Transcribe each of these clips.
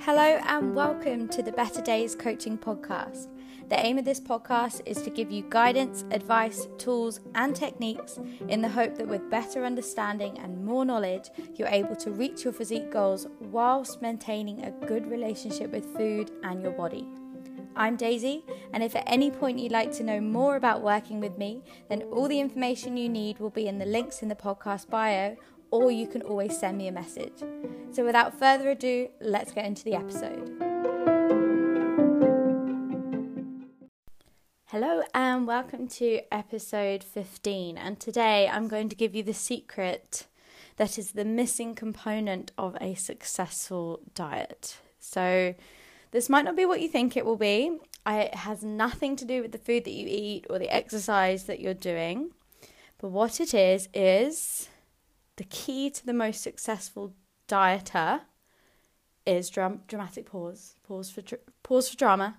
Hello, and welcome to the Better Dais Coaching Podcast. The aim of this podcast is to give you guidance, advice, tools, and techniques in the hope that with better understanding and more knowledge, you're able to reach your physique goals whilst maintaining a good relationship with food and your body. I'm Daisy, and if at any point you'd like to know more about working with me, then all the information you need will be in the links in the podcast bio, or you can always send me a message. So, without further ado, let's get into the episode. Hello, and welcome to episode 15. And today I'm going to give you the secret that is the missing component of a successful diet. So, this might not be what you think it will be. It has nothing to do with the food that you eat or the exercise that you're doing. But what it is, is the key to the most successful dieter is dram- dramatic pause, pause for pause for drama,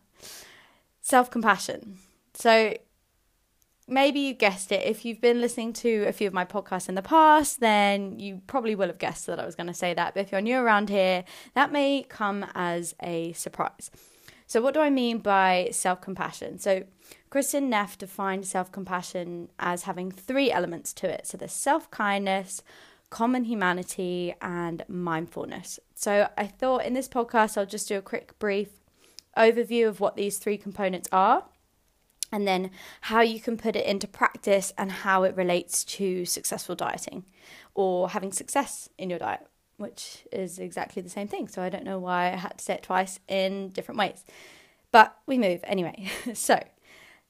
self compassion. So maybe you guessed it. If you've been listening to a few of my podcasts in the past, then you probably will have guessed that I was going to say that. But if you're new around here, that may come as a surprise. So, what do I mean by self compassion? So, Kristin Neff defined self compassion as having three elements to it. So, there's self kindness, common humanity, and mindfulness. So, I thought in this podcast, I'll just do a quick, brief overview of what these three components are and then how you can put it into practice and how it relates to successful dieting or having success in your diet, which is exactly the same thing. So I don't know why I had to say it twice in different ways. But we move anyway. so,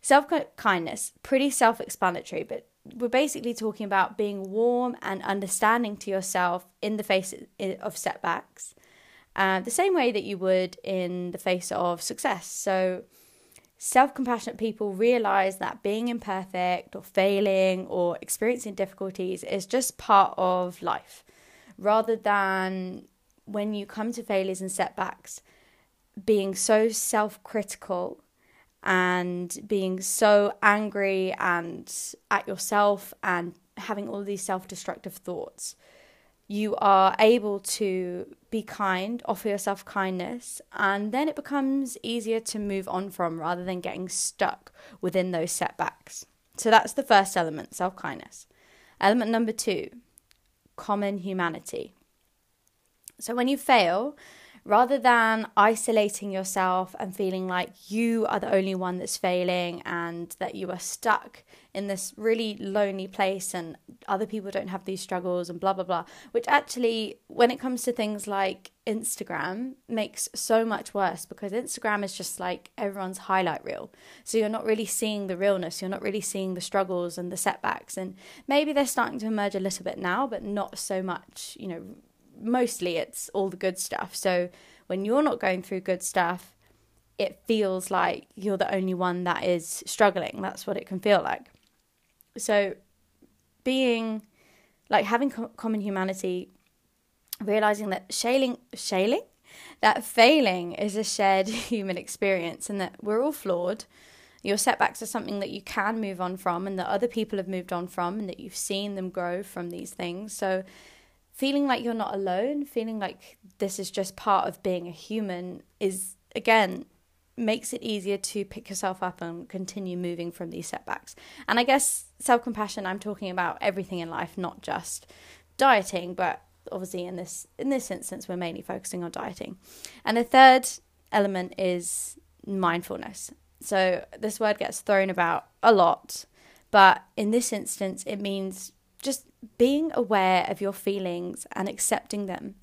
self kindness, pretty self explanatory, but we're basically talking about being warm and understanding to yourself in the face of setbacks, uh, the same way that you would in the face of success. So, Self compassionate people realize that being imperfect or failing or experiencing difficulties is just part of life rather than when you come to failures and setbacks being so self critical and being so angry and at yourself and having all these self destructive thoughts you are able to be kind, offer yourself kindness, and then it becomes easier to move on from rather than getting stuck within those setbacks. So that's the first element self kindness. Element number two common humanity. So when you fail, rather than isolating yourself and feeling like you are the only one that's failing and that you are stuck in this really lonely place and other people don't have these struggles and blah blah blah which actually when it comes to things like Instagram makes so much worse because Instagram is just like everyone's highlight reel. So you're not really seeing the realness you're not really seeing the struggles and the setbacks. And maybe they're starting to emerge a little bit now but not so much you know mostly it's all the good stuff. So when you're not going through good stuff, it feels like you're the only one that is struggling. That's what it can feel like. So being like having co- common humanity, realizing that shailing, shailing, that failing is a shared human experience and that we're all flawed. Your setbacks are something that you can move on from and that other people have moved on from and that you've seen them grow from these things. So feeling like you're not alone, feeling like this is just part of being a human is again makes it easier to pick yourself up and continue moving from these setbacks. And I guess self-compassion I'm talking about everything in life, not just dieting, but obviously in this in this instance we're mainly focusing on dieting. And the third element is mindfulness. So this word gets thrown about a lot, but in this instance it means just being aware of your feelings and accepting them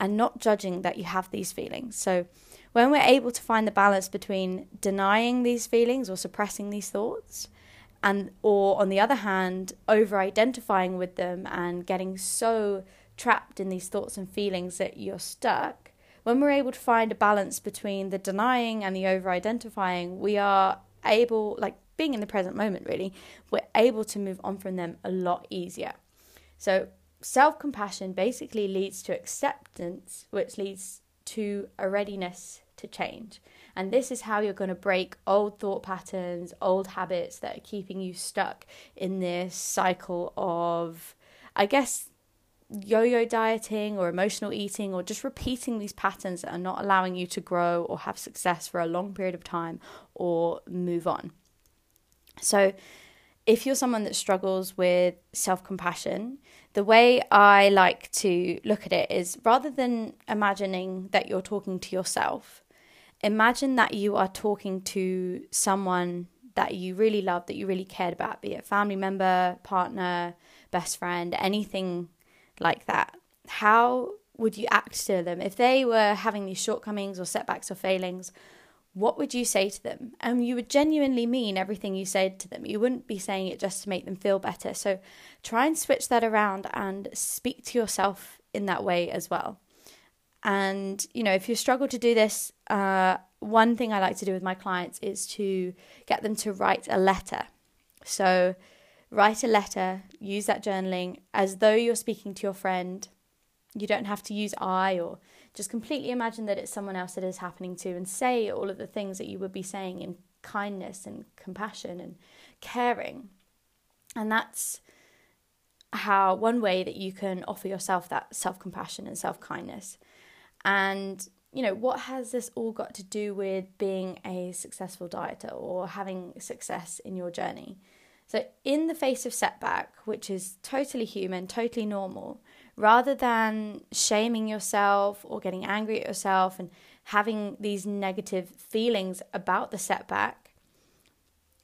and not judging that you have these feelings. So, when we're able to find the balance between denying these feelings or suppressing these thoughts, and or on the other hand, over identifying with them and getting so trapped in these thoughts and feelings that you're stuck, when we're able to find a balance between the denying and the over identifying, we are able, like being in the present moment, really, we're able to move on from them a lot easier. So, self compassion basically leads to acceptance, which leads to a readiness to change. And this is how you're going to break old thought patterns, old habits that are keeping you stuck in this cycle of, I guess, yo yo dieting or emotional eating or just repeating these patterns that are not allowing you to grow or have success for a long period of time or move on. So, if you're someone that struggles with self compassion, the way I like to look at it is rather than imagining that you're talking to yourself, imagine that you are talking to someone that you really love, that you really cared about, be it family member, partner, best friend, anything like that. How would you act to them if they were having these shortcomings or setbacks or failings? What would you say to them? And you would genuinely mean everything you said to them. You wouldn't be saying it just to make them feel better. So try and switch that around and speak to yourself in that way as well. And, you know, if you struggle to do this, uh, one thing I like to do with my clients is to get them to write a letter. So, write a letter, use that journaling as though you're speaking to your friend. You don't have to use I or just completely imagine that it's someone else that is happening to and say all of the things that you would be saying in kindness and compassion and caring. And that's how one way that you can offer yourself that self compassion and self kindness. And, you know, what has this all got to do with being a successful dieter or having success in your journey? So, in the face of setback, which is totally human, totally normal, rather than shaming yourself or getting angry at yourself and having these negative feelings about the setback,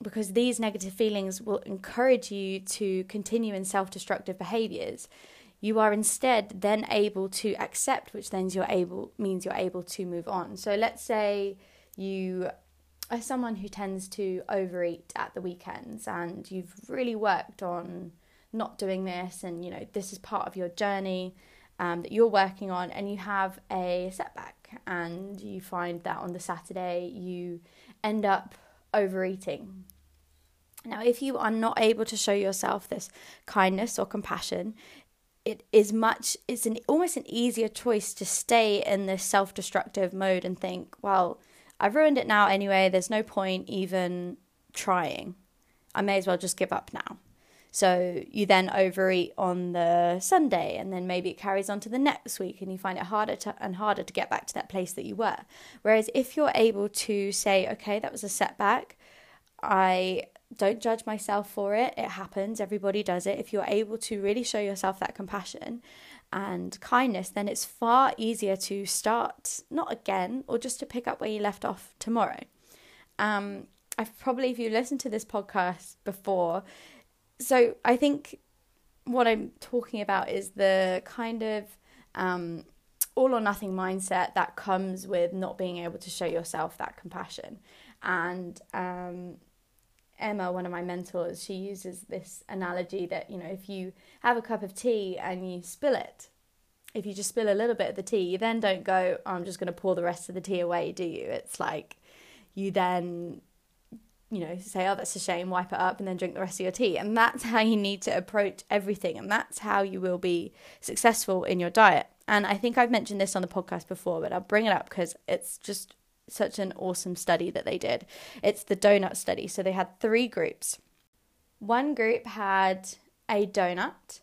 because these negative feelings will encourage you to continue in self destructive behaviors, you are instead then able to accept, which then you're able means you're able to move on. So let's say you as someone who tends to overeat at the weekends and you've really worked on not doing this and you know this is part of your journey um, that you're working on and you have a setback and you find that on the saturday you end up overeating. Now if you are not able to show yourself this kindness or compassion it is much it's an almost an easier choice to stay in this self-destructive mode and think well I've ruined it now anyway. There's no point even trying. I may as well just give up now. So you then overeat on the Sunday, and then maybe it carries on to the next week, and you find it harder to, and harder to get back to that place that you were. Whereas if you're able to say, okay, that was a setback, I don't judge myself for it, it happens, everybody does it. If you're able to really show yourself that compassion and kindness, then it's far easier to start not again or just to pick up where you left off tomorrow. Um, I've probably, if you listened to this podcast before, so I think what I'm talking about is the kind of um, all or nothing mindset that comes with not being able to show yourself that compassion. And um, Emma, one of my mentors, she uses this analogy that, you know, if you have a cup of tea and you spill it, if you just spill a little bit of the tea, you then don't go, oh, I'm just going to pour the rest of the tea away, do you? It's like you then, you know, say, oh, that's a shame, wipe it up, and then drink the rest of your tea. And that's how you need to approach everything. And that's how you will be successful in your diet. And I think I've mentioned this on the podcast before, but I'll bring it up because it's just such an awesome study that they did. It's the donut study. So they had three groups. One group had a donut,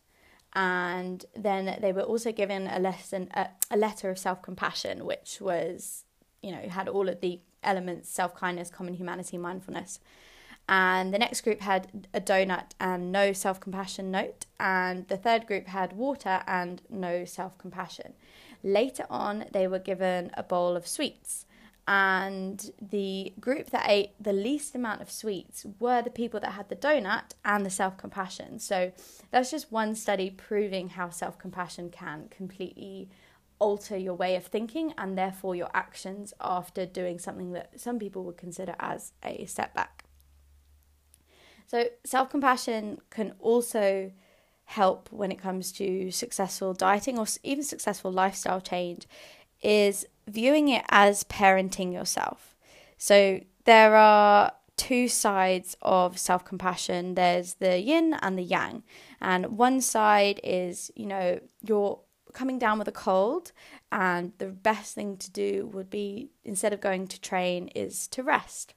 and then they were also given a lesson, a, a letter of self compassion, which was, you know, had all of the elements self kindness, common humanity, mindfulness. And the next group had a donut and no self compassion note. And the third group had water and no self compassion. Later on, they were given a bowl of sweets and the group that ate the least amount of sweets were the people that had the donut and the self compassion. So that's just one study proving how self compassion can completely alter your way of thinking and therefore your actions after doing something that some people would consider as a setback. So, self compassion can also help when it comes to successful dieting or even successful lifestyle change is viewing it as parenting yourself. So there are two sides of self compassion there's the yin and the yang. And one side is, you know, you're coming down with a cold, and the best thing to do would be instead of going to train, is to rest.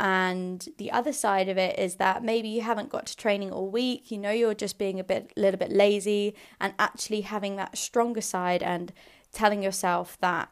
And the other side of it is that maybe you haven't got to training all week, you know you're just being a bit little bit lazy and actually having that stronger side and telling yourself that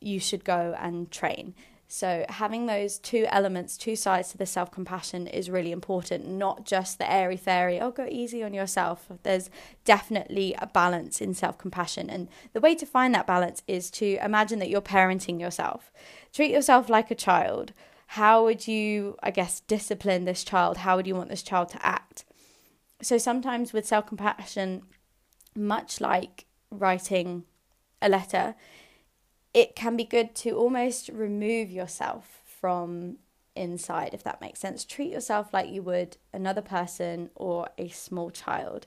you should go and train. So, having those two elements, two sides to the self compassion is really important, not just the airy fairy, oh, go easy on yourself. There's definitely a balance in self compassion. And the way to find that balance is to imagine that you're parenting yourself. Treat yourself like a child. How would you, I guess, discipline this child? How would you want this child to act? So, sometimes with self compassion, much like writing a letter, it can be good to almost remove yourself from inside, if that makes sense. Treat yourself like you would another person or a small child.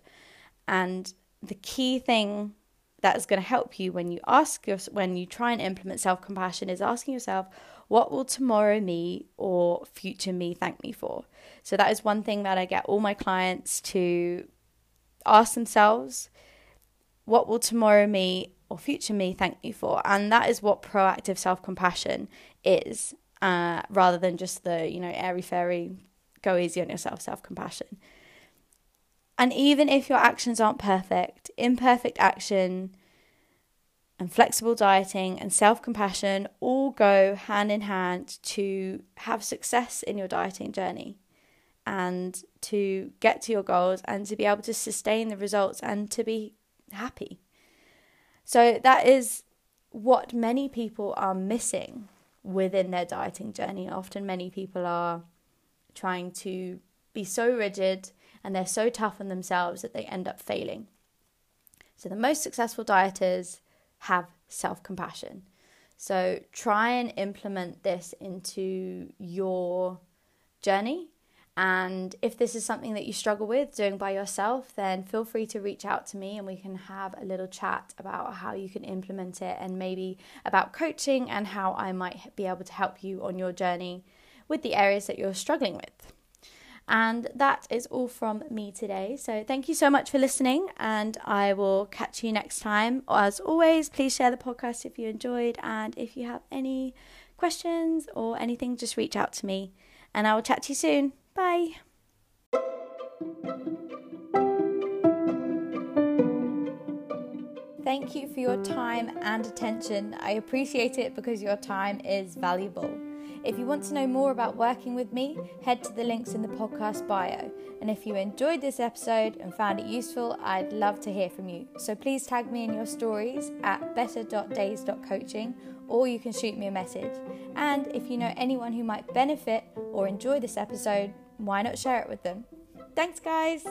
And the key thing that is going to help you when you ask your, when you try and implement self-compassion is asking yourself what will tomorrow me or future me thank me for so that is one thing that i get all my clients to ask themselves what will tomorrow me or future me thank you for. And that is what proactive self compassion is, uh, rather than just the, you know, airy fairy, go easy on yourself self compassion. And even if your actions aren't perfect, imperfect action and flexible dieting and self compassion all go hand in hand to have success in your dieting journey and to get to your goals and to be able to sustain the results and to be happy. So that is what many people are missing within their dieting journey. Often, many people are trying to be so rigid and they're so tough on themselves that they end up failing. So, the most successful dieters have self compassion. So, try and implement this into your journey and if this is something that you struggle with doing by yourself, then feel free to reach out to me and we can have a little chat about how you can implement it and maybe about coaching and how I might be able to help you on your journey with the areas that you're struggling with. And that is all from me today. So thank you so much for listening, and I will catch you next time. As always, please share the podcast if you enjoyed, and if you have any questions or anything, just reach out to me, and I will chat to you soon. Bye. Thank you for your time and attention. I appreciate it because your time is valuable. If you want to know more about working with me, head to the links in the podcast bio. And if you enjoyed this episode and found it useful, I'd love to hear from you. So please tag me in your stories at better.dais.coaching or you can shoot me a message. And if you know anyone who might benefit or enjoy this episode, why not share it with them? Thanks, guys!